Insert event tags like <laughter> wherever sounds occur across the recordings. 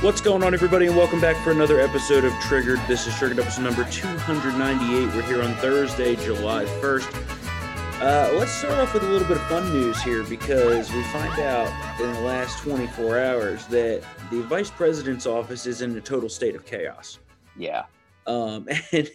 What's going on, everybody, and welcome back for another episode of Triggered. This is Triggered episode number 298. We're here on Thursday, July 1st. Uh, let's start off with a little bit of fun news here because we find out in the last 24 hours that the vice president's office is in a total state of chaos. Yeah. Um, <laughs> and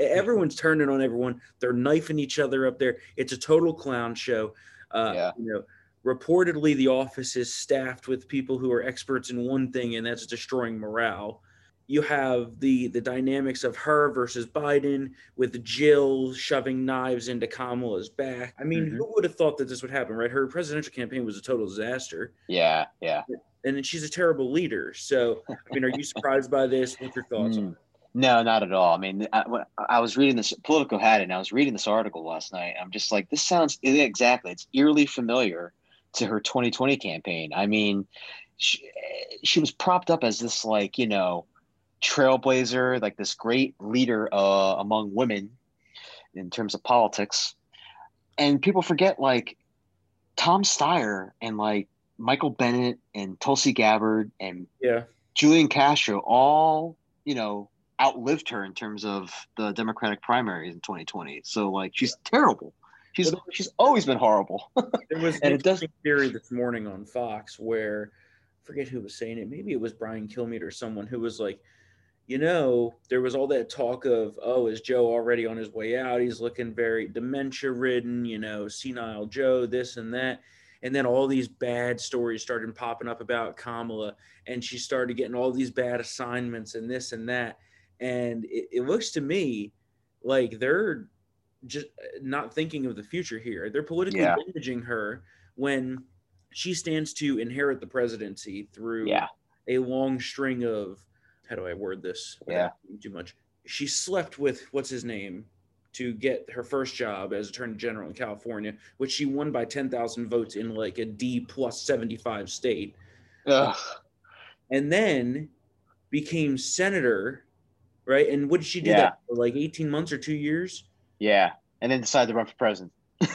everyone's turning on everyone. They're knifing each other up there. It's a total clown show. Uh, Yeah. You know, reportedly the office is staffed with people who are experts in one thing, and that's destroying morale. You have the the dynamics of her versus Biden, with Jill shoving knives into Kamala's back. I mean, Mhm. who would have thought that this would happen, right? Her presidential campaign was a total disaster, Yeah. Yeah. and then she's a terrible leader. So, I mean, are you <laughs> surprised by this? What's your thoughts on Mm. No, not at all. I mean, I, I was reading this, Politico had it, and I was reading this article last night. I'm just like, this sounds exactly. It's eerily familiar to her 2020 campaign. I mean, she, she was propped up as this, like, you know, trailblazer, like this great leader uh, among women in terms of politics. And people forget, like, Tom Steyer and, like, Michael Bennet and Tulsi Gabbard and Yeah. Julian Castro all, you know, outlived her in terms of the Democratic primaries in 2020. So like she's terrible. She's she's always been horrible. <laughs> There was an And it does- interesting theory this morning on Fox where I forget who was saying it. Maybe it was Brian Kilmeade or someone who was like, you know, there was all that talk of, oh, is Joe already on his way out? He's looking very dementia ridden, you know, senile Joe, this and that. And then all these bad stories started popping up about Kamala, and she started getting all these bad assignments and this and that. And it, it looks to me like they're just uh, not thinking of the future here. They're politically Yeah. damaging her when she stands to inherit the presidency through yeah. a long string of how do I word this? Yeah. Too much. She slept with what's his name to get her first job as attorney general in California, which she won by ten thousand votes in like a D plus seventy five state, Ugh. and then became senator, right? And what did she do Yeah. that for like eighteen months or two years? Yeah. And then decided to run for president. <laughs>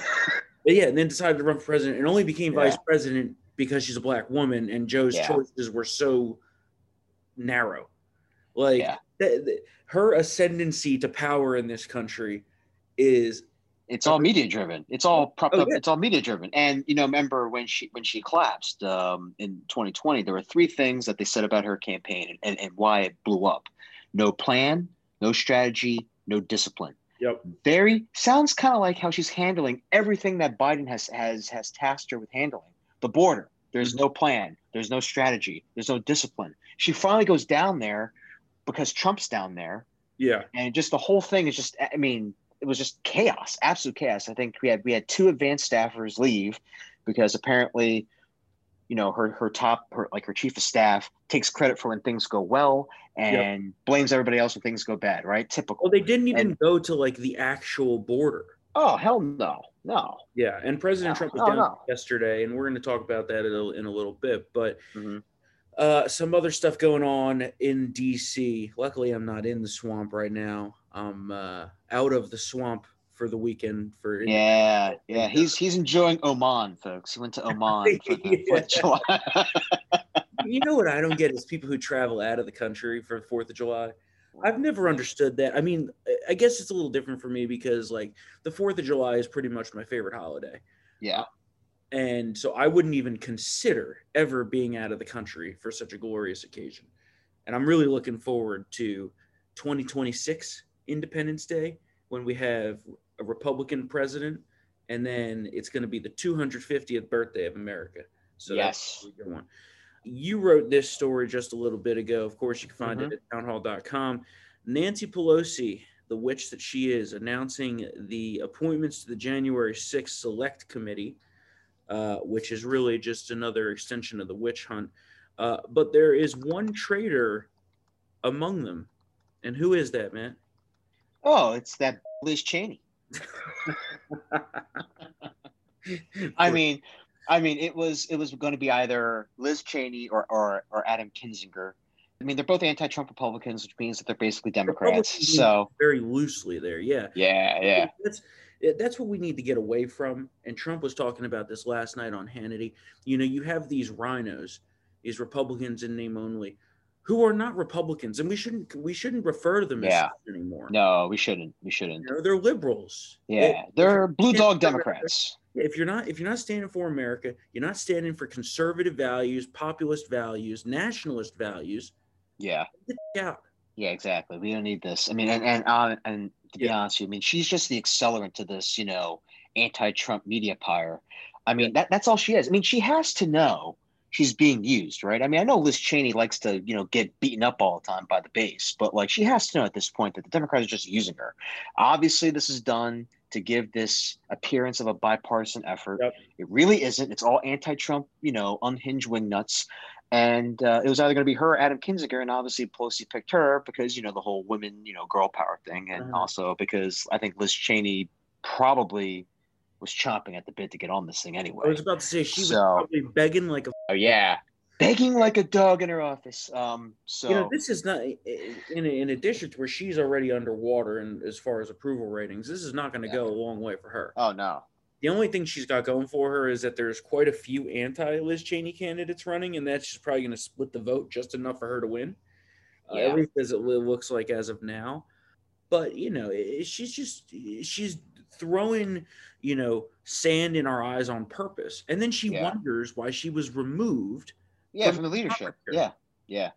But yeah, and then decided to run for president and only became Yeah. vice president because she's a black woman and Joe's Yeah. choices were so narrow. Like Yeah. th- th- her ascendancy to power in this country is It's all media driven. It's all propped Oh, up. yeah. It's all media driven. And you know, remember when she when she collapsed um, in 2020, there were three things that they said about her campaign and, and, and why it blew up. No plan, no strategy, no discipline. Yep. very sounds kind of like how she's handling everything that Biden has has has tasked her with handling. The border. There's mm-hmm. no plan. There's no strategy. There's no discipline. She finally goes down there because Trump's down there, Yeah. and just the whole thing is just. I mean, it was just chaos, absolute chaos. I think we had we had two advanced staffers leave because apparently, you know, her her top her like her chief of staff takes credit for when things go well and blames everybody else when things go bad. Right? Typical. Well, they didn't even And- go to like the actual border. oh hell no, no. Yeah, and President No, Trump was no, down no. yesterday, and we're going to talk about that in a, in a little bit. But Mhm. uh, some other stuff going on in DC. Luckily, I'm not in the swamp right now. I'm uh, out of the swamp for the weekend. For Yeah, yeah. He's he's enjoying Oman, folks. He went to <laughs> Oman for the July. <laughs> you know what I don't get is people who travel out of the country for Fourth of July. I've never understood that. I mean, I- guess it's a little different for me because like the Fourth of July is pretty much my favorite holiday. yeah, And so I wouldn't even consider ever being out of the country for such a glorious occasion. And I'm really looking forward to 2026 Independence Day when we have a Republican president, and then it's going to be the 250th birthday of America. So that's Yes. a good one. You wrote this story just a little bit ago. Of course, you can find Mhm. it at townhall.com. Nancy Pelosi, the witch that she is, announcing the appointments to the January 6th Select Committee, uh, which is really just another extension of the witch hunt. Uh, but there is one traitor among them. And who is that, man? Oh, it's that Liz Cheney. <laughs> I mean, I mean, it was it was going to be either Liz Cheney or or, or Adam Kinzinger. I mean, they're both anti-Trump Republicans, which means that they're basically Democrats. Republicans So very loosely there. Yeah. yeah, yeah, That's that's what we need to get away from. And Trump was talking about this last night on Hannity. You know, you have these rhinos, these Republicans in name only, who are not Republicans, and we shouldn't we shouldn't refer to them Yeah. as anymore. No, we shouldn't. We shouldn't. You know, they're liberals. Yeah, they're blue dog Democrats. If you're not if you're not standing for America, you're not standing for conservative values, populist values, nationalist values. Yeah, out. yeah, exactly. We don't need this. I mean, and and uh, and to be Yeah. honest, with you, I mean, she's just the accelerant to this, you know, anti-Trump media pyre. I mean, that that's all she is. I mean, she has to know she's being used, right? I mean, I know Liz Cheney likes to, you know, get beaten up all the time by the base, but like she has to know at this point that the Democrats are just using her. Obviously, this is done to give this appearance of a bipartisan effort. Yep. It really isn't. It's all anti-Trump, you know, unhinged wing nuts. And uh, it was either going to be her or Adam Kinzinger, and obviously Pelosi picked her because you know the whole women, you know, girl power thing, and Mhm. also because I think Liz Cheney probably was chomping at the bit to get on this thing anyway. I was about to say she was probably begging like a Oh yeah, begging like a dog in her office. Um, so you know this is not in a, in a district where she's already underwater and as far as approval ratings this is not going to go a long way for her oh no, the only thing she's got going for her is that there's quite a few anti liz cheney candidates running and that's just probably going to split the vote just enough for her to win uh, Yeah. at least as it looks like as of now but you know she's just she's throwing you know sand in our eyes on purpose and then she Yeah. wonders why she was removed yeah, From from the leadership. Yeah, yeah.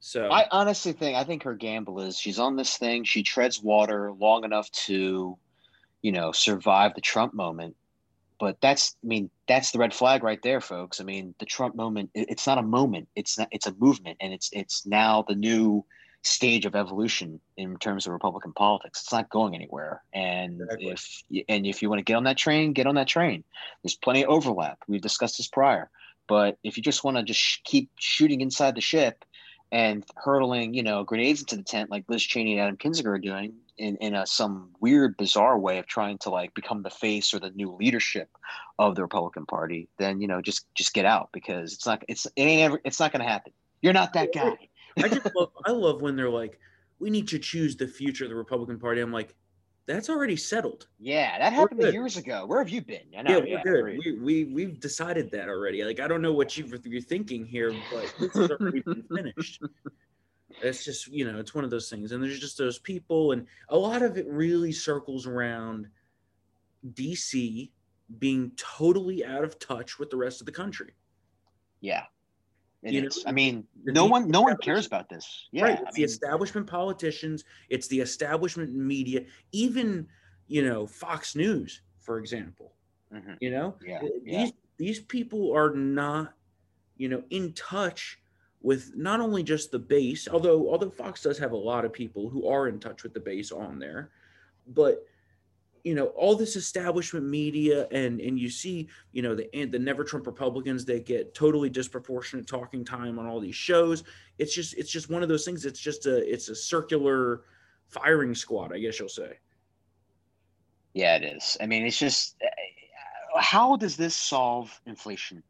so I honestly think I think her gamble is she's on this thing. She treads water long enough to, you know, survive the Trump moment. But that's I mean that's the red flag right there, folks. I mean the Trump moment. it- It's not a moment. It's not. It's a movement, and it's it's now the new stage of evolution in terms of Republican politics. It's not going anywhere. And Exactly. if and if you want to get on that train, get on that train. There's plenty of overlap. We've discussed this prior. But if you just want to just sh- keep shooting inside the ship and hurtling, you know, grenades into the tent like Liz Cheney and Adam Kinzinger are doing in, in a, some weird, bizarre way of trying to like become the face or the new leadership of the Republican Party, then you know, just just get out because it's not it's it ain't ever it's not going to happen. You're not that guy. I just love I love when they're like, we need to choose the future of the Republican Party. I'm like, that's already settled. Yeah, that happened years ago. Where have you been? I Yeah, we're good. agreed. We, we we've decided that already. Like I don't know what you, you're thinking here, but this has already been <laughs> finished. It's just you know, it's one of those things, and there's just those people, and a lot of it really circles around DC being totally out of touch with the rest of the country. Yeah. You know. I mean, no one no one cares about this. Yeah. right. I It's the mean, establishment politicians, it's the establishment media, even you know, Fox News, for example. mhm. You know, Yeah, Th- yeah. these these people are not, you know, in touch with not only just the base, although although Fox does have a lot of people who are in touch with the base on there, but you know all this establishment media and and you see you know the and the never trump republicans they get totally disproportionate talking time on all these shows it's just it's just one of those things it's just a it's a circular firing squad i guess you'll say Yeah, it is. I mean, it's just uh, how does this solve inflation?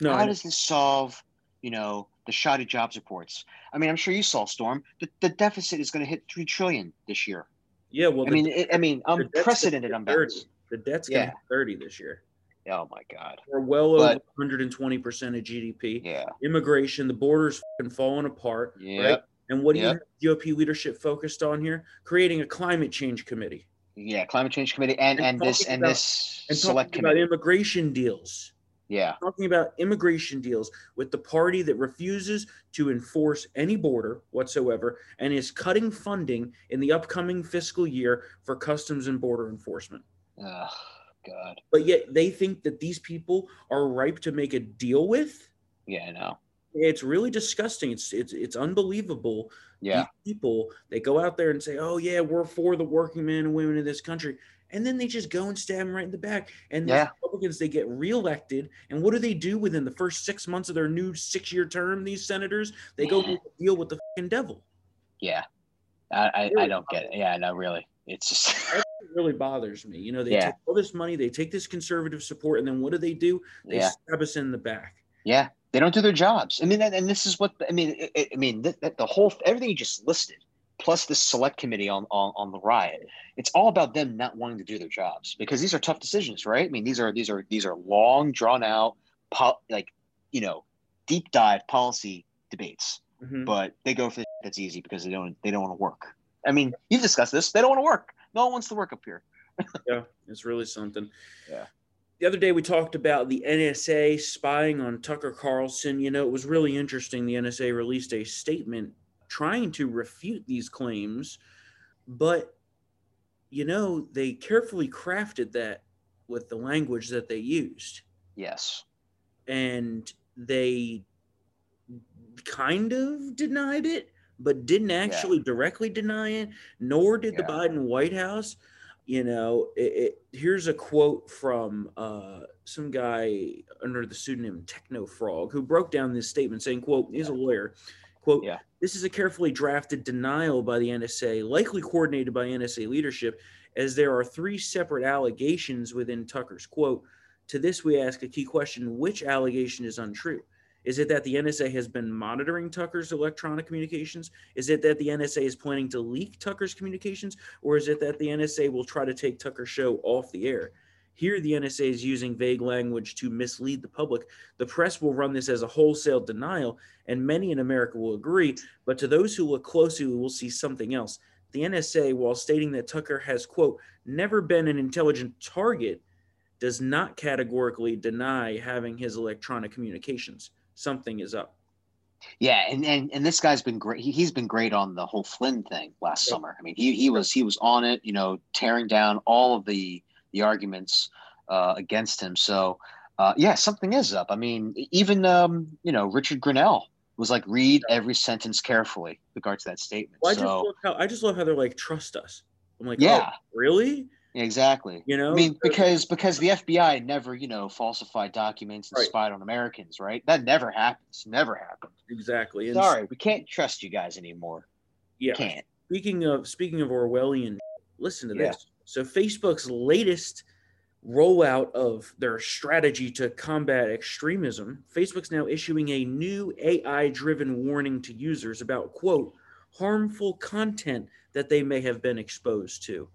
no how does this solve, you know, the shoddy jobs reports? I mean, I'm sure you saw Storm. The, the deficit is going to hit three trillion this year. Yeah well I mean, it, I mean, the debt's gonna unprecedented. 30. the debt's Yeah. 30 this year Oh my God. we're well But- over 120 percent of gdp Yeah. immigration the borders fucking falling apart Yeah. right and what do Yep. you have GOP leadership focused on here? Creating a climate change committee Yeah. Climate change committee and And and this and about- this and select about committee. immigration deals. Yeah. Talking about immigration deals with the party that refuses to enforce any border whatsoever and is cutting funding in the upcoming fiscal year for customs and border enforcement. Oh God. But yet they think that these people are ripe to make a deal with. Yeah. I know. It's really disgusting. It's it's it's unbelievable Yeah. these people they go out there and say oh yeah we're for the working men and women in this country and then they just go and stab them right in the back and the republicans they get reelected and what do they do within the first six months of their new six-year term these senators they go a deal with the fucking devil Yeah. I I, I don't get it. Yeah. No. Really. It's just. <laughs> really bothers me you know they Yeah. take all this money they take this conservative support and then what do they do they yeah. stab us in the back Yeah, they don't do their jobs. I mean, and, and this is what I mean. I mean, th- th- the whole everything you just listed, plus this select committee on, on on the riot. It's all about them not wanting to do their jobs because these are tough decisions, right? I mean, these are these are these are long, drawn out, po- like you know, deep dive policy debates, Mhm. but they go for the that's easy because they don't they don't want to work. I mean, you've discussed this. They don't want to work. No one wants to work up here. <laughs> Yeah, it's really something. Yeah. The other day we talked about the NSA spying on Tucker Carlson. You know, it was really interesting. The NSA released a statement trying to refute these claims, but you know, they carefully crafted that with the language that they used. Yes. And they kind of denied it, but didn't actually directly deny it, nor did the Biden White House. You know, it, it, here's a quote from uh, some guy under the pseudonym Techno Fog who broke down this statement saying, quote, he's a lawyer, quote, Yeah. this is a carefully drafted denial by the NSA, likely coordinated by NSA leadership, as there are three separate allegations within Tucker's quote. To this, we ask a key question which allegation is untrue? Is it that the NSA has been monitoring Tucker's electronic communications? Is it that the NSA is planning to leak Tucker's communications? Or is it that the NSA will try to take Tucker's show off the air? Here, the NSA is using vague language to mislead the public. The press will run this as a wholesale denial, and many in America will agree. But to those who look closely, we will see something else. The NSA, while stating that Tucker has, quote, never been an intelligent target, does not categorically deny having his electronic communications. Something is up. Yeah, and, and and this guy's been great. He, he's been great on the whole Flynn thing last Yep. summer. I mean, he he was he was on it, you know, tearing down all of the the arguments uh, against him. So, uh, yeah, something is up. I mean, even um, you know, Richard Grenell was like, read every sentence carefully with regard to that statement. Well, I just so, love how I just love how they're like trust us. I'm like, yeah, oh, really? exactly. You know, I mean, because because the FBI never, you know, falsified documents and Right. spied on Americans, right? That never happens. Never happened. exactly. And Sorry, we can't trust you guys anymore. yeah. Can't. Speaking of speaking of Orwellian, listen to Yeah. this. So Facebook's latest rollout of their strategy to combat extremism, Facebook's now issuing a new AI-driven warning to users about quote harmful content that they may have been exposed to.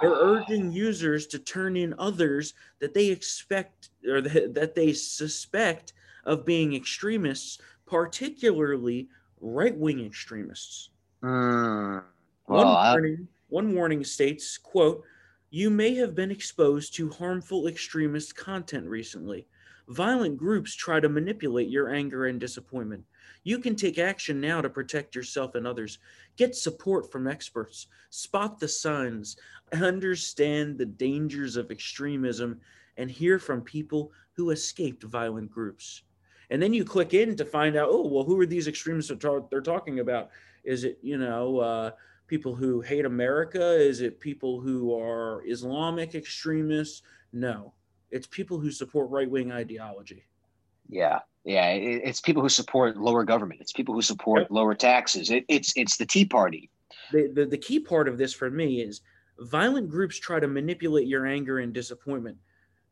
They're urging users to turn in others that they expect or <laughs> that, they suspect of being extremists, particularly right-wing extremists. Mm. One Well, I- warning, one warning states, quote, you may have been exposed to harmful extremist content recently. Violent groups try to manipulate your anger and disappointment. You can take action now to protect yourself and others. Get support from experts. Spot the signs. Understand the dangers of extremism and hear from people who escaped violent groups. And then you click in to find out, oh, well, who are these extremists they're talking about? Is it, you know, uh, people who hate America? Is it people who are Islamic extremists? No, it's people who support right wing ideology. yeah, yeah. It's people who support lower government. It's people who support Yep. lower taxes. It, it's it's the Tea Party. The, the, the key part of this for me is violent groups try to manipulate your anger and disappointment.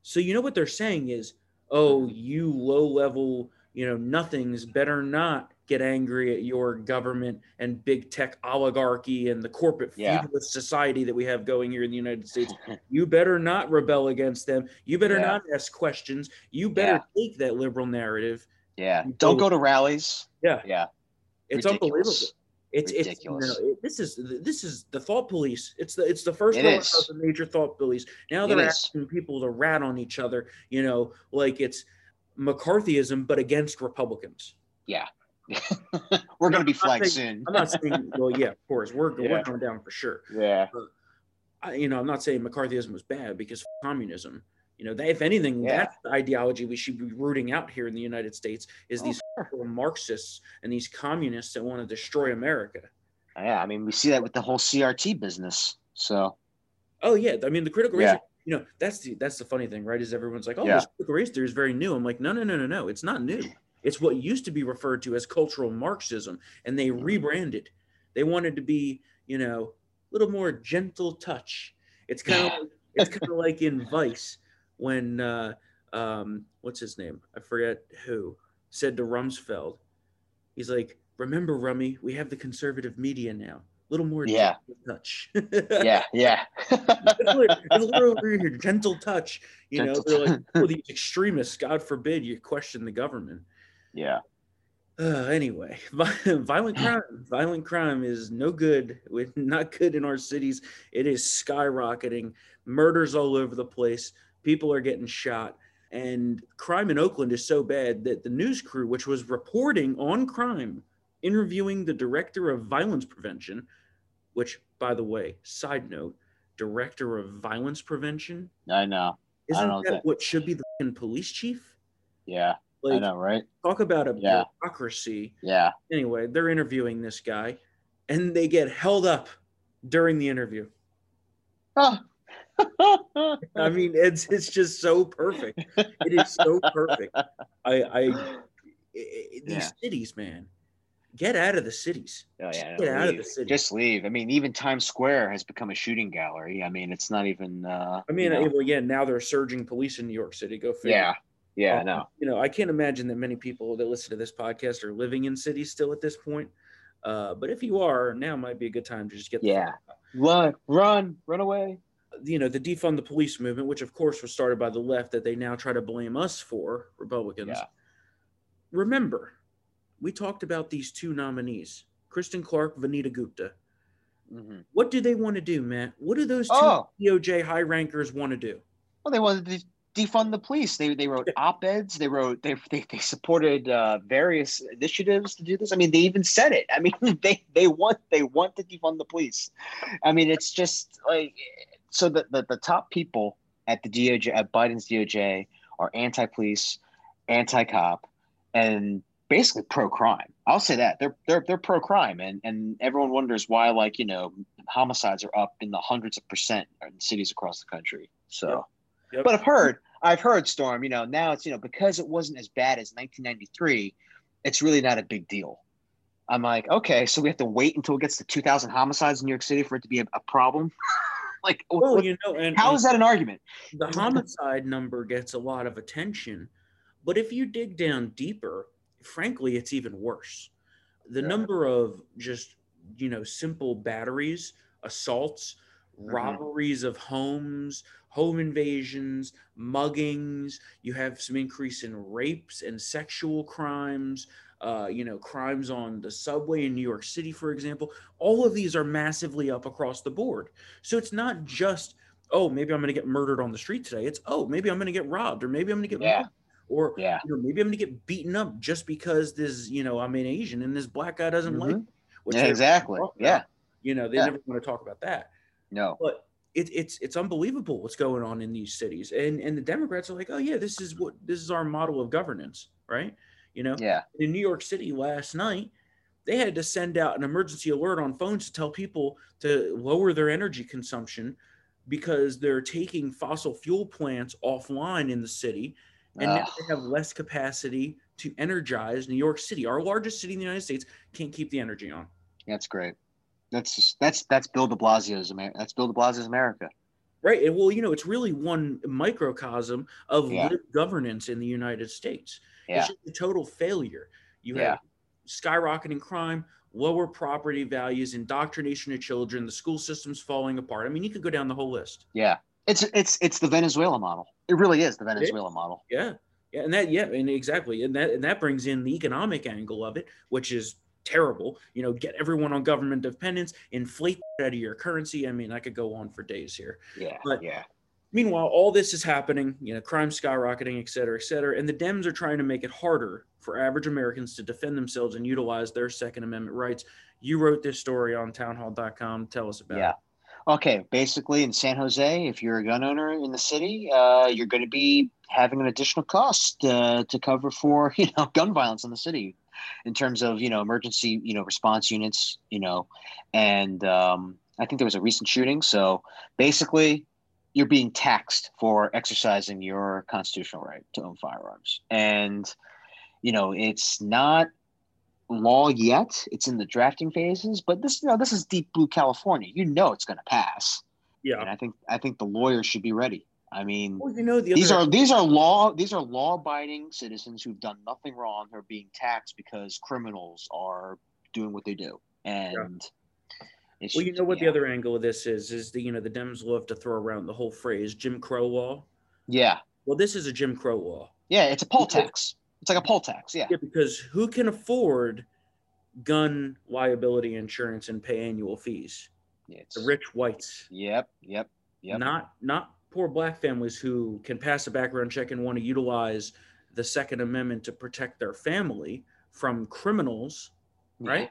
So, you know what they're saying is, oh, you low level, you know, nothings better not get angry at your government and big tech oligarchy and the corporate Yeah. feudalist society that we have going here in the United States. <laughs> You better not rebel against them. You better Yeah. not ask questions. You better take that liberal narrative. Yeah. Don't go- go to rallies. Yeah, Yeah. it's Ridiculous. unbelievable. It's Ridiculous. it's you know, it- this is this is the thought police. It's the it's the first It rollout of the major thought police. Now they're asking people to rat on each other. You know, like it's McCarthyism, but against Republicans. <laughs> We're gonna be I'm flagged saying- soon. I'm not saying, well, yeah, of course, we're Yeah. we're going down for sure. yeah. I, you know, I'm not saying McCarthyism was bad because communism. You know, that, if anything, Yeah. that's the ideology we should be rooting out here in the United States is Oh, these f- Marxists and these communists that want to destroy America. Yeah. I mean, we see that with the whole CRT business. So Oh yeah, I mean the critical race. Yeah. You know, that's the that's the funny thing, right? Is everyone's like, oh, Yeah. this critical race theory is very new. I'm like, no, no, no, no, no. It's not new. It's what used to be referred to as cultural Marxism, and they Mhm. rebranded. They wanted to be, you know, a little more gentle touch. It's kind of like, it's kind of like in Vice when uh, um, what's his name? I forget who said to Rumsfeld, he's like, remember, Rummy, we have the conservative media now. A little more Yeah. gentle touch. <laughs> yeah, yeah. it's it's literally here, gentle touch. You know, Gentle they're like, touch. oh, these extremists, God forbid you question the government. Yeah. Uh, anyway, <laughs> violent <sighs> crime, violent crime is no good. With not good in our cities. It is skyrocketing. Murders all over the place. People are getting shot, and crime in Oakland is so bad that the news crew, which was reporting on crime, interviewing the director of violence prevention, which, by the way, side note, director of violence prevention. I know. Isn't know that, that- what should be the police chief? Yeah. I know, right? talk about a Yeah. bureaucracy. Yeah. Anyway, they're interviewing this guy, and they get held up during the interview. Oh. <laughs> I mean, it's it's just so perfect. It is so perfect. I, I, I- these cities, man, get out of the cities. Oh, Just yeah, get out of the city. Just leave. I mean, even Times Square has become a shooting gallery. I mean, it's not even. Uh, I mean, you know- well, yeah, now they're surging police in New York City. Go figure. yeah, yeah, Uh, no, You know, I can't imagine that many people that listen to this podcast are living in cities still at this point. Uh, but if you are, now might be a good time to just get yeah. Run, run, run away. you know the defund the police movement, which of course was started by the left, that they now try to blame us for Republicans. Yeah. Remember, we talked about these two nominees, Kristen Clarke, Vanita Gupta. Mhm. What do they want to do, Matt? What do those two Oh. DOJ high rankers want to do? Well, they wanted to defund the police. They they wrote op-eds. They wrote they they, they supported uh, various initiatives to do this. I mean, they even said it. I mean, <laughs> they they want they want to defund the police. I mean, it's just like so the the, the top people at the DOJ at Biden's DOJ are anti-police, anti-cop, and basically pro-crime. I'll say that they're they're they're pro-crime, and and everyone wonders why like you know homicides are up in the hundreds of percent in cities across the country. So. Yep. But I've heard, I've heard, Storm. You know, now it's you know because it wasn't as bad as 1993, it's really not a big deal. I'm like, okay, so we have to wait until it gets to 2,000 homicides in New York City for it to be a, a problem. <laughs> like, Well, what- you know, and how and is that an argument? the homicide number gets a lot of attention, but if you dig down deeper, frankly, it's even worse. The Yeah. number of just you know simple batteries, assaults, Mm-hmm. robberies of homes, home invasions, muggings. You have some increase in rapes and sexual crimes. Uh, you know, crimes on the subway in New York City, for example. All of these are massively up across the board. So it's not just, oh, maybe I'm going to get murdered on the street today. It's, oh, maybe I'm going to get robbed, or maybe I'm going to get Yeah. or Yeah, you know, maybe I'm going to get beaten up just because this, you know, I'm an Asian and this black guy doesn't like. Mhm. me, which yeah, exactly. Yeah, You know, they Yeah. never want to talk about that no, but it, it's it's unbelievable what's going on in these cities. And and the democrats are like oh yeah this is what this is our model of governance right? You know? Yeah, in new york city last night they had to send out an emergency alert on phones to tell people to lower their energy consumption because they're taking fossil fuel plants offline in the city and now they have less capacity to energize. New york city our largest city in the united states can't keep the energy on. That's great. That's just, that's that's Bill De Blasio's America. That's Bill De Blasio's America. Right. And well, you know, it's really one microcosm of Yeah. governance in the United States. Yeah, It's just a total failure. You have skyrocketing crime, lower property values, indoctrination of children, the school system's falling apart. I mean, you could go down the whole list. yeah. It's it's it's the Venezuela model. It really is the Venezuela model. Yeah. Yeah. And that, yeah, and exactly. And that and that brings in the economic angle of it, which is terrible. You know, get everyone on government dependence, inflate out of your currency. I mean, I could go on for days here. Yeah, But- yeah, Meanwhile, all this is happening, you know, crime skyrocketing, et cetera, et cetera. And the Dems are trying to make it harder for average Americans to defend themselves and utilize their Second Amendment rights. You wrote this story on townhall.com. Tell us about yeah. it. Okay, basically in San Jose, if you're a gun owner in the city, uh, you're going to be having an additional cost uh, to cover for <laughs> you know gun violence in the city, in terms of you know emergency you know response units, you know, and um, I think there was a recent shooting. So basically, you're being taxed for exercising your constitutional right to own firearms, and you know it's not law yet. It's in the drafting phases, but this you know this is deep blue California. You know it's going to pass, yeah and. I think I think the lawyers should be ready. I mean, Well, you know, the these other, are these are law these are law abiding citizens who've done nothing wrong. They're being taxed because criminals are doing what they do, and it's well, you know what yeah. the other angle of this is, is the, you know, the Dems love to throw around the whole phrase Jim Crow law. yeah Well, this is a Jim Crow law. yeah it's a poll Because- tax It's like a poll tax. Yeah. Yeah, because who can afford gun liability insurance and pay annual fees? It's, The rich whites, Yep. Yep. Yep. not not poor black families who can pass a background check and want to utilize the Second Amendment to protect their family from criminals, right?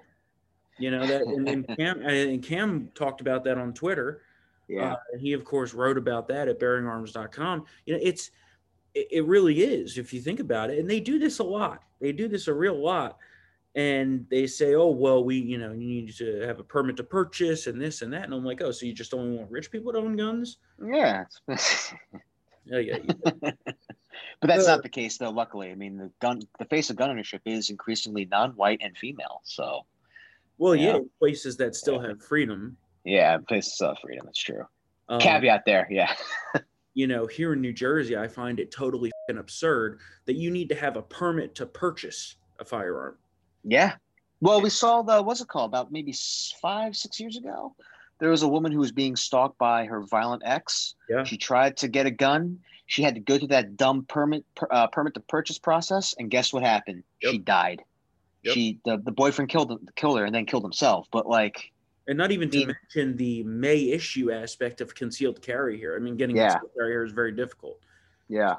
You know that, and, and <laughs> Cam and Cam talked about that on Twitter. Yeah. Uh, and he, of course, wrote about that at bearingarms.com. You know, it's it, it really is if you think about it, and they do this a lot. They do this a real lot, and they say, "Oh, well, we, you know, you need to have a permit to purchase and this and that." And I'm like, "Oh, so you just only want rich people to own guns?" yeah. <laughs> Yeah, yeah. yeah. <laughs> but that's not the case, though. Luckily, I mean, the gun, the face of gun ownership is increasingly non-white and female. So, Well, yeah, Yeah. places that still have freedom. yeah, places of freedom. That's true. Um, Caveat there. Yeah. <laughs> you know, here in New Jersey, I find it totally fing absurd that you need to have a permit to purchase a firearm. Yeah. Well, we saw the what's it called about maybe five, six years ago. There was a woman who was being stalked by her violent ex. Yeah. She tried to get a gun. She had to go through that dumb permit per, uh, permit to purchase process, and guess what happened? Yep. She died. Yep. She the, the boyfriend killed killed her and then killed himself. But like, And not even to mean- mention the may issue aspect of concealed carry here. I mean, getting Yeah. concealed carry here is very difficult. yeah,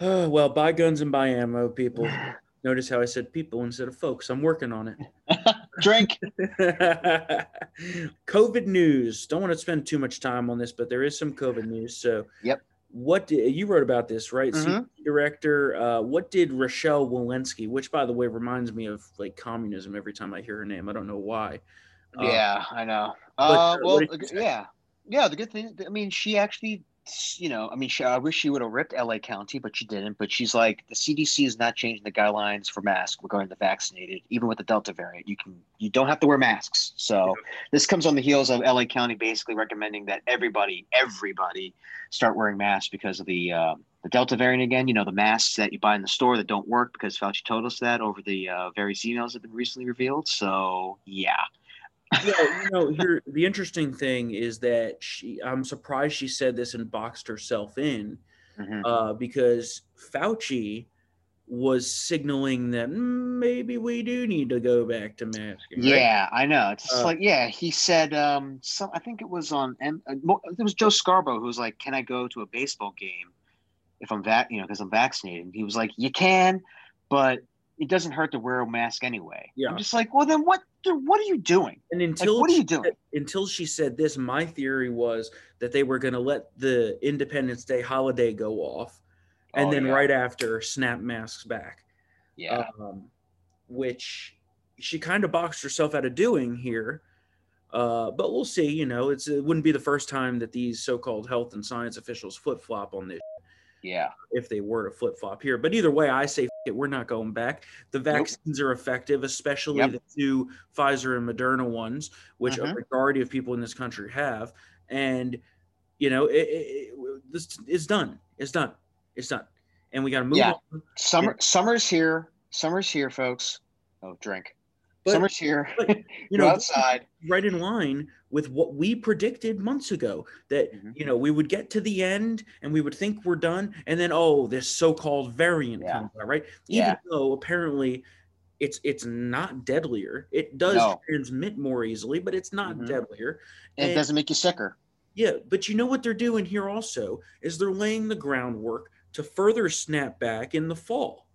Oh, <sighs> well, buy guns and buy ammo, people. <laughs> Notice how I said people instead of folks. I'm working on it. <laughs> drink. <laughs> COVID news. Don't want to spend too much time on this, but there is some COVID news. So, Yep. What did, you wrote about this, right? Mhm. Director. Uh, what did Rochelle Walensky, which by the way reminds me of like communism every time I hear her name. I don't know why. Uh, yeah, I know. Uh, well, what did you say? yeah, yeah. The good thing, I mean, she actually, you know, I mean, she, I wish she would have ripped LA County, but she didn't. But she's like, the CDC is not changing the guidelines for masks regarding the vaccinated, even with the Delta variant. You can, you don't have to wear masks. So this comes on the heels of LA County basically recommending that everybody, everybody, start wearing masks because of the. Um, the Delta variant again, you know, the masks that you buy in the store that don't work because Fauci told us that over the uh, various emails that have been recently revealed. So, yeah. Yeah, you know, here the interesting thing is that she. I'm surprised she said this and boxed herself in, Mhm. uh, because Fauci was signaling that "Mm, maybe we do need to go back to masking. right? Yeah, I know. It's just Uh, like yeah, he said um some I think it was on M uh, it was Joe Scarborough who was like, "Can I go to a baseball game if I'm vac you know because I'm vaccinated?" He was like, "You can, but it doesn't hurt to wear a mask anyway." Yeah. I'm just like, "Well, then what what are you doing?" And Like, until what are she you doing? until she said this, my theory was that they were going to let the Independence Day holiday go off, and Oh, then yeah. right after snap masks back. Yeah. um, which she kind of boxed herself out of doing here. Uh, but we'll see. You know, it's it wouldn't be the first time that these so-called health and science officials flip flop on this yeah. if they were to flip flop here. But either way, I say it, we're not going back. The vaccines are effective, especially Yep. the two Pfizer and Moderna ones, which Mhm. a majority of people in this country have. And you know, it, it, it- this is done. It's done. It's done. And we got to move Yeah. on. Summer summer's here. Summer's here, folks. Oh, drink. But- summer's here. but, You <laughs> know, outside. right in line with what we predicted months ago that Mhm. you know we would get to the end and we would think we're done and then oh this so-called variant Yeah. comes out right Yeah. even though apparently it's it's not deadlier it does No. transmit more easily but it's not Mhm. deadlier And it And- doesn't make you sicker. yeah but you know what they're doing here also is they're laying the groundwork to further snap back in the fall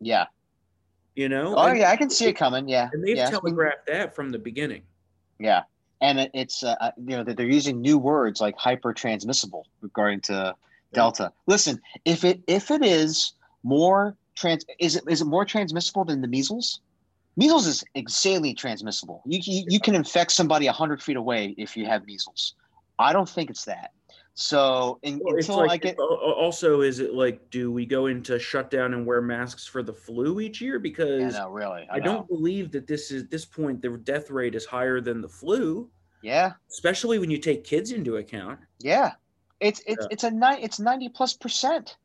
Yeah. You know Oh and, yeah, I can see it coming. Yeah. and they've yeah. telegraphed that from the beginning Yeah, and it, it's uh, uh, you know that they're using new words like hyper transmissible regarding to Delta. Listen, if it if it is more trans, is it is it more transmissible than the measles? Measles is insanely transmissible. You you, you can infect somebody hundred feet away if you have measles. I don't think it's that. So in, Well, until like I get al- al- also is it like do we go into shutdown and wear masks for the flu each year yeah, because no, really, I, I, don't believe that this is this point the death rate is higher than the flu Yeah, especially when you take kids into account yeah. It's it's Yeah. it's a nine. It's ninety plus percent.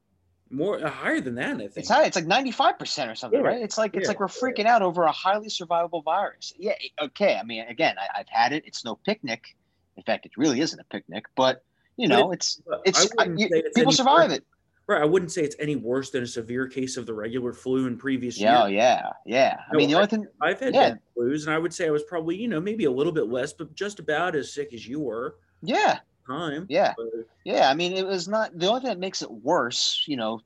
more uh, higher than that I think It's high. It's like ninety five percent or something, Yeah, right? It's like it's like we're freaking out over a highly survivable virus. Yeah. Okay. I mean, again, I, I've had it. It's no picnic. In fact, it really isn't a picnic. But you know, it's But it's I uh, I, you, people survive worse- it. Right. I wouldn't say it's any worse than a severe case of the regular flu in previous Yeah, years. yeah, yeah. Yeah. I No, mean, the only thing, I've had Yeah. flus, and I would say I was probably, you know, maybe a little bit less, but just about as sick as you were. yeah, Time. yeah. But, Yeah, I mean, it was not the only thing that makes it worse, you know,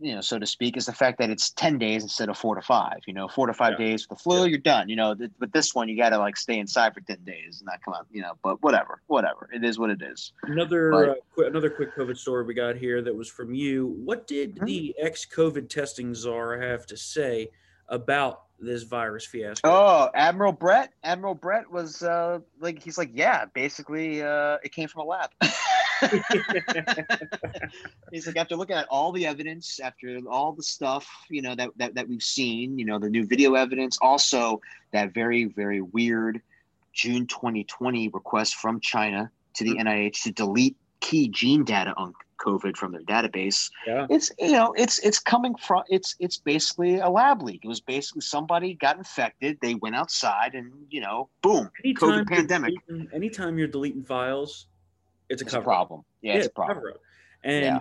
you know, so to speak, is the fact that it's ten days instead of four to five. You know, four to five Yeah. days with the flu, you're done. You know, th- but this one, you got to like stay inside for ten days and not come out. You know, but whatever, whatever. It is what it is. Another But- uh, qu- another quick COVID story we got here that was from you. What did Mhm. the ex-COVID testing czar have to say about this virus fiasco? Oh, Admiral Brett. Admiral Brett was uh like he's like, yeah, basically, uh, it came from a lab. <laughs> <laughs> he's like, after looking at all the evidence, after all the stuff, you know, that, that that we've seen, you know, the new video evidence, also that very, very weird June 2020 request from China to the mm-hmm. NIH to delete key gene data on COVID from their database yeah. it's you know it's it's coming from it's it's basically a lab leak it was basically somebody got infected they went outside and you know boom Anytime COVID pandemic. deleting- anytime you're deleting files, it's a it's a cover. problem yeah, it's a problem cover-up. And Yeah.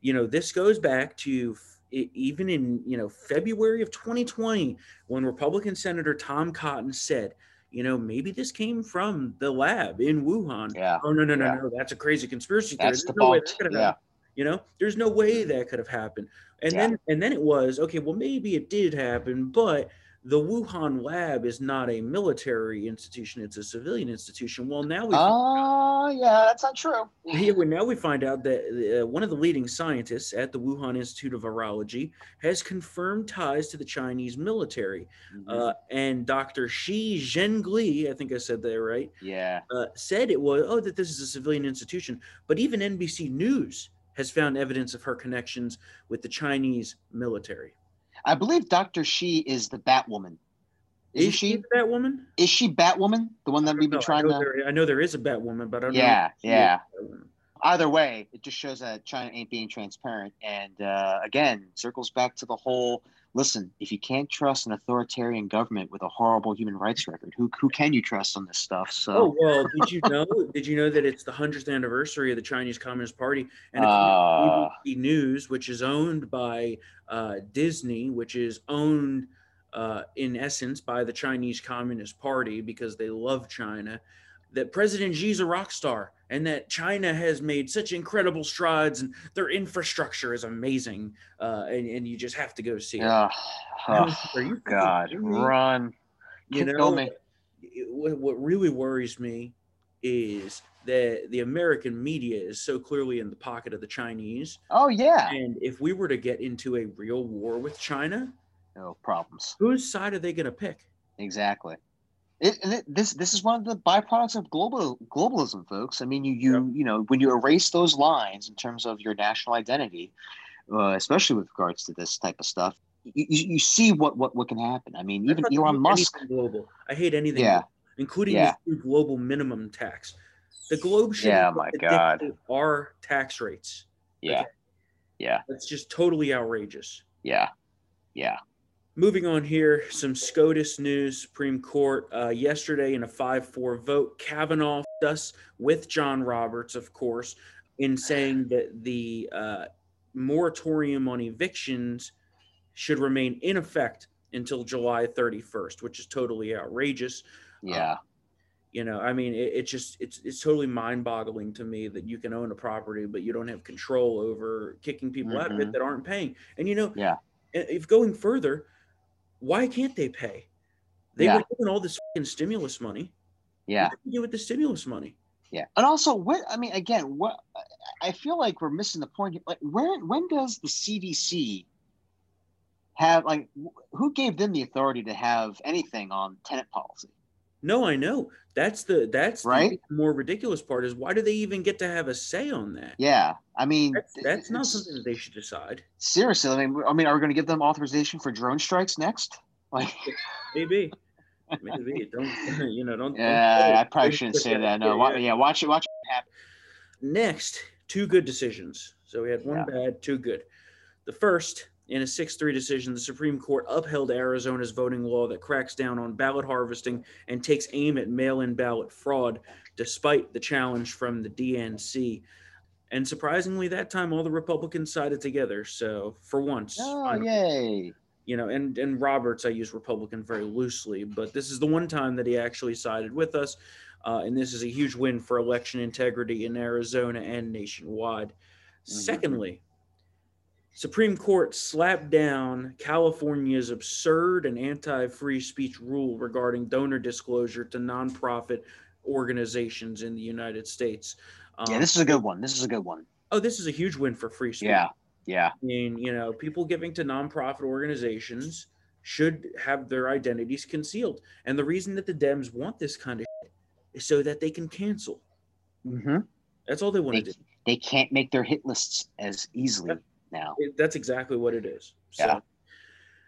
you know, this goes back to even in you know February of 2020 when Republican Senator Tom Cotton said, you know, maybe this came from the lab in Wuhan. yeah Oh no, no, no, Yeah. no! That's a crazy conspiracy theory. that's There's no way that yeah. You know, there's no way mm-hmm. that could have happened. And Yeah. then and then it was okay. Well, maybe it did happen, but the Wuhan lab is not a military institution; it's a civilian institution. Well, now we oh yeah that's not true here we now we find out that uh, one of the leading scientists at the Wuhan Institute of Virology has confirmed ties to the Chinese military. Mhm. Uh, and Dr. Shi Zhengli, I think I said that right, yeah uh, said it was oh that this is a civilian institution. But even NBC News has found evidence of her connections with the Chinese military. I believe dr she is the batwoman Is isn't she that woman? is she batwoman the one that we've been I trying know to there, I know there is a Batwoman, but I don't know. Yeah, she is yeah. Either way, it just shows that China ain't being transparent. And uh, again, circles back to the whole listen, if you can't trust an authoritarian government with a horrible human rights record, who, who can you trust on this stuff? So, Oh well, did you know? did you know that it's the hundredth anniversary of the Chinese Communist Party? And Uh. it's ABC News, which is owned by uh, Disney, which is owned uh, in essence by the Chinese Communist Party because they love China. That President Xi's a rock star, and that China has made such incredible strides, and their infrastructure is amazing. Uh, and, and you just have to go see it. Are you God, run. you Kill know me. what, what really worries me is that the american media is so clearly in the pocket of the chinese Oh, yeah. and if we were to get into a real war with china No problems. whose side are they going to pick Exactly. It, it, this this is one of the byproducts of global globalism, folks. I mean, you you you know when you erase those lines in terms of your national identity, uh, especially with regards to this type of stuff, you, you, see what, what what can happen. I mean, even Elon Musk. global i hate anything Yeah. global, including Yeah. the global minimum tax the globe should Yeah, my God. our tax rates Yeah, Okay. yeah, that's just totally outrageous yeah, yeah. Moving on here, some SCOTUS news. Supreme Court uh, yesterday in a 5 4 vote, Kavanaugh us with John Roberts, of course, in saying that the uh, moratorium on evictions should remain in effect until July 31st, which is totally outrageous. Yeah, You know, I mean, it, it just it's it's totally mind-boggling to me that you can own a property, but you don't have control over kicking people out of it Mhm. that aren't paying. And you know, Yeah. if going further, why can't they pay? They Yeah. were given all this fucking stimulus money. yeah, What do you do with the stimulus money? yeah. And also, what I mean, again, what I feel like we're missing the point. here. Like, where when does the CDC have like who gave them the authority to have anything on tenant policy? No, I know. That's the that's Right? the more ridiculous part is why do they even get to have a say on that? Yeah, I mean, That's that's not something that they should decide. seriously. I mean, I mean, are we going to give them authorization for drone strikes next? Like, <laughs> Maybe. Maybe. Don't <laughs> you know, don't yeah, don't- I probably don't shouldn't say that. No, yet. yeah, watch it, watch it happen. Next, two good decisions. So we had one Yeah. bad, two good. The first, in a 6 3 decision, the Supreme Court upheld Arizona's voting law that cracks down on ballot harvesting and takes aim at mail in ballot fraud, despite the challenge from the DNC. And surprisingly, that time all the Republicans sided together. So for once, Oh, finally, yay. you know, and and Roberts, I use Republican very loosely, but this is the one time that he actually sided with us, uh, and this is a huge win for election integrity in Arizona and nationwide. Secondly, Supreme Court slapped down California's absurd and anti-free speech rule regarding donor disclosure to nonprofit organizations in the United States. Yeah, Um, this is a good one. This is a good one. oh, this is a huge win for free speech. Yeah. Yeah. I mean, you know, people giving to nonprofit organizations should have their identities concealed. And the reason that the Dems want this kind of is so that they can cancel. hmm That's all they want They, to do. they can't make their hit lists as easily now. It- That's exactly what it is. So, Yeah.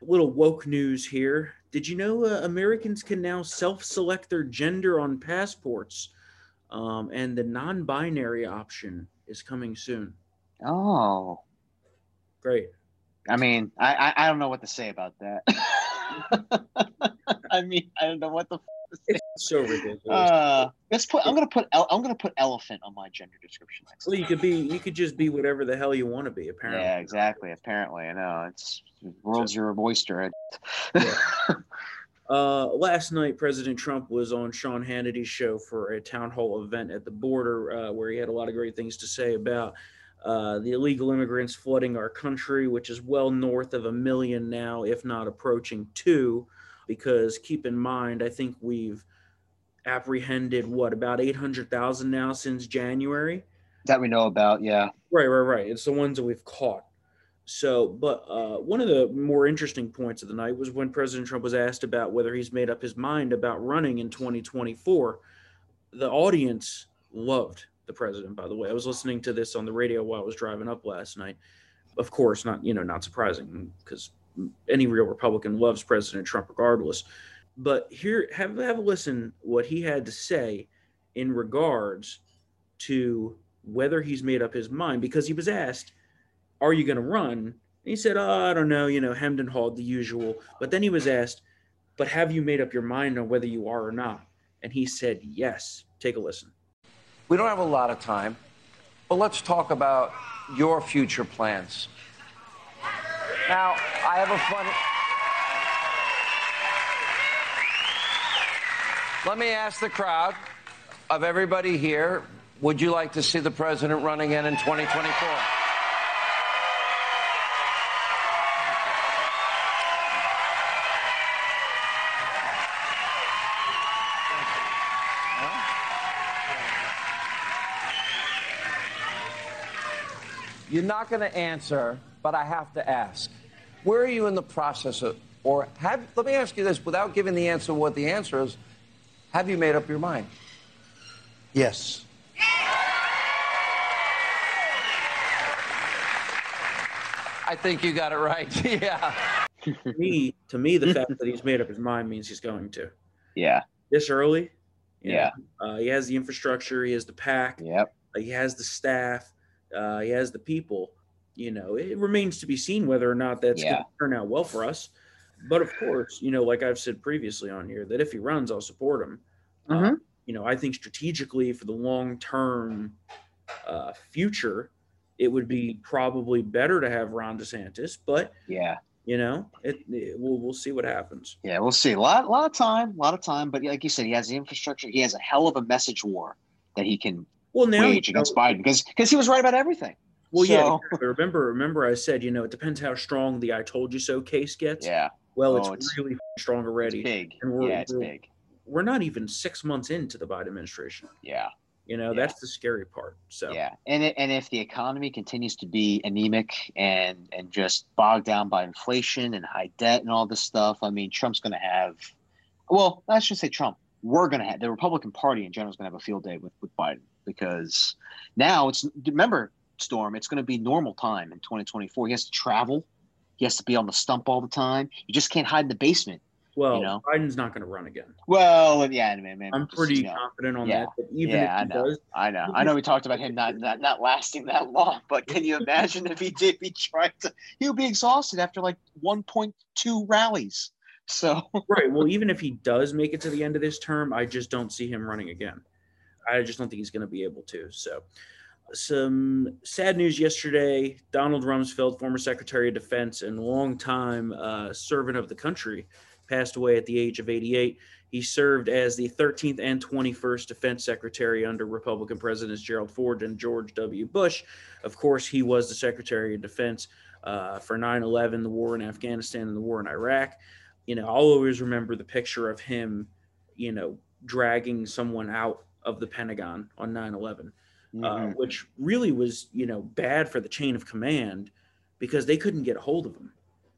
little woke news here. Did you know uh, Americans can now self-select their gender on passports, um, and the non-binary option is coming soon. Oh, Great. I mean, I, I I don't know what to say about that. <laughs> I mean, I don't know what the. It's so ridiculous. Uh, let's put. I'm gonna put. el- I'm gonna put elephant on my gender description next. well, you could be, you could just be whatever the hell you want to be. Apparently. Yeah, exactly. Apparently, I know it's world's your oyster. <laughs> Uh, last night, President Trump was on Sean Hannity's show for a town hall event at the border, uh, where he had a lot of great things to say about uh, the illegal immigrants flooding our country, which is well north of a million now, if not approaching two. Because keep in mind, I think we've apprehended what about eight hundred thousand now since January. that we know about. Yeah. Right, right, right. It's the ones that we've caught. So, but uh, one of the more interesting points of the night was when President Trump was asked about whether he's made up his mind about running in 2024. The audience loved the president, by the way. I was listening to this on the radio while I was driving up last night. Of course, not, you know, not surprising because any real Republican loves President Trump regardless. But here, have, have a listen what he had to say in regards to whether he's made up his mind because he was asked, Are you going to run? And he said, oh, I don't know, you know, hemmed and hawed the usual. But then he was asked, But have you made up your mind on whether you are or not? And he said, Yes. Take a listen. We don't have a lot of time, but let's talk about your future plans. Now, I have a funny. Let me ask the crowd of everybody here would you like to see the president run again in 2024? You're not going to answer, but I have to ask. Where are you in the process of, or have, let me ask you this without giving the answer what the answer is, have you made up your mind? Yes. I think you got it right. <laughs> yeah. to me, to me, the fact that he's made up his mind means he's going to. Yeah. This early, Yeah. uh, he has the infrastructure, he has the PAC, Yep. uh, he has the staff, uh, he has the people. You know, it remains to be seen whether or not that's going to turn out well for us. But of course, you know, like I've said previously on here, that if he runs, I'll support him. Uh, Mhm. you know, I think strategically for the long term uh, future, it would be probably better to have Ron DeSantis. But Yeah. you know, it, it we'll we'll see what happens. Yeah. We'll see. A lot, a lot of time. A lot of time. But like you said, he has the infrastructure. He has a hell of a message war that he can Well, now wage against Biden because because he was right about everything. Well, yeah. Exactly. Remember, remember, I said, you know, it depends how strong the "I told you so" case gets. Yeah. Well, Oh, it's, it's- really strong It's already. big. And we're- Yeah. It's we're- big. We're not even six months into the Biden administration. Yeah. You know, Yeah. that's the scary part. So, Yeah, and it, and if the economy continues to be anemic and and just bogged down by inflation and high debt and all this stuff, I mean, Trump's going to have. Well, I should say Trump. We're going to have the Republican Party in general is going to have a field day with with Biden because now it's remember Storm. It's going to be normal time in 2024. He has to travel. He has to be on the stump all the time. You just can't hide in the basement. well, you know? Biden's not going to run again. Well, yeah, man, man, I'm just, pretty you know, confident on yeah. that. But even Yeah, I if he know. does, I know. I know we talked about him not, not not lasting that long, but can you imagine if he did be trying to he would be exhausted after like 1.2 rallies. So <laughs> right. Well, even if he does make it to the end of this term, I just don't see him running again. I just don't think he's going to be able to. So, some sad news yesterday. Donald Rumsfeld, former Secretary of Defense and longtime uh, servant of the country, passed away at the age of 88. He served as the 13th and 21st Defense Secretary under Republican Presidents Gerald Ford and George W. Bush. Of course, he was the Secretary of Defense uh, for 9 11, the war in Afghanistan, and the war in Iraq. You know, I'll always remember the picture of him, you know, dragging someone out of the Pentagon on 9 11 uh, Mhm. which really was you know bad for the chain of command because they couldn't get a hold of him.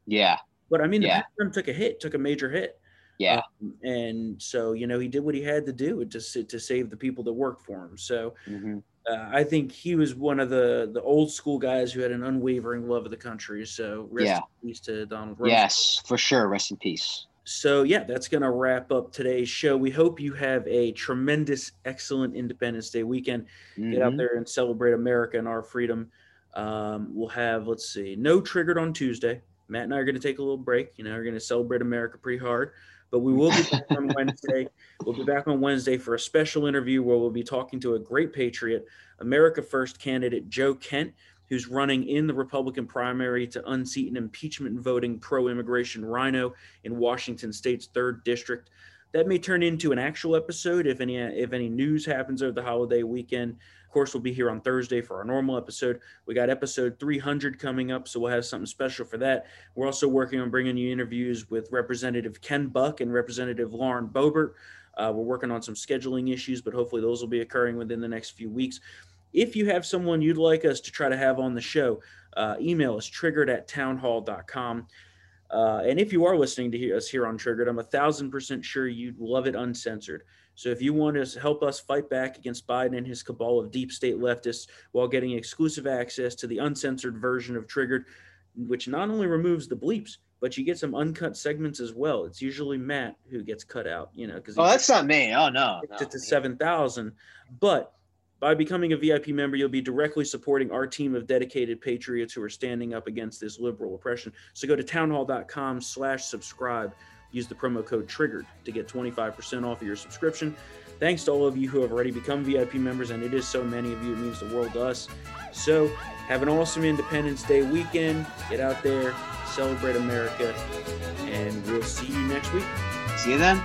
yeah, But I mean, the Yeah. Pentagon took a hit, took a major hit, yeah, Um, and so you know he did what he had to do to to save the people that worked for him. So mhm. uh, I think he was one of the the old school guys who had an unwavering love of the country. So rest Yeah. in peace to Donald Rumsfeld. yes, for sure. Rest in peace. So yeah, that's gonna wrap up today's show. We hope you have a tremendous, excellent Independence Day weekend. get out Mhm. there and celebrate America and our freedom. Um, we'll have, let's see, no triggered on Tuesday. Matt and I are going to take a little break. You know, we're going to celebrate America pretty hard, but we will be back on <laughs> Wednesday. We'll be back on Wednesday for a special interview where we'll be talking to a great patriot, America First candidate Joe Kent, who's running in the Republican primary to unseat an impeachment voting pro immigration RINO in Washington State's third district. That may turn into an actual episode if any if any news happens over the holiday weekend. Of course, we'll be here on Thursday for our normal episode. We got episode 300 coming up, so we'll have something special for that. We're also working on bringing you interviews with Representative Ken Buck and Representative Lauren Boebert. Uh, we're working on some scheduling issues, but hopefully those will be occurring within the next few weeks. If you have someone you'd like us to try to have on the show, uh, email us triggered at townhall.com. Uh, and if you are listening to us here on Triggered, I'm a thousand percent sure you'd love it uncensored. So if you want to help us fight back against Biden and his cabal of deep state leftists while getting exclusive access to the uncensored version of Triggered, which not only removes the bleeps, but you get some uncut segments as well. It's usually Matt who gets cut out, you know, because Oh, that's not me. Oh no. gets no. to 7,000. But by becoming a VIP member, you'll be directly supporting our team of dedicated patriots who are standing up against this liberal oppression. So go to townhall.com slash subscribe. Use the promo code TRIGGERED to get 25% off of your subscription. Thanks to all of you who have already become VIP members, and it is so many of you. It means the world to us. So have an awesome Independence Day weekend. Get out there, celebrate America, and we'll see you next week. See you then.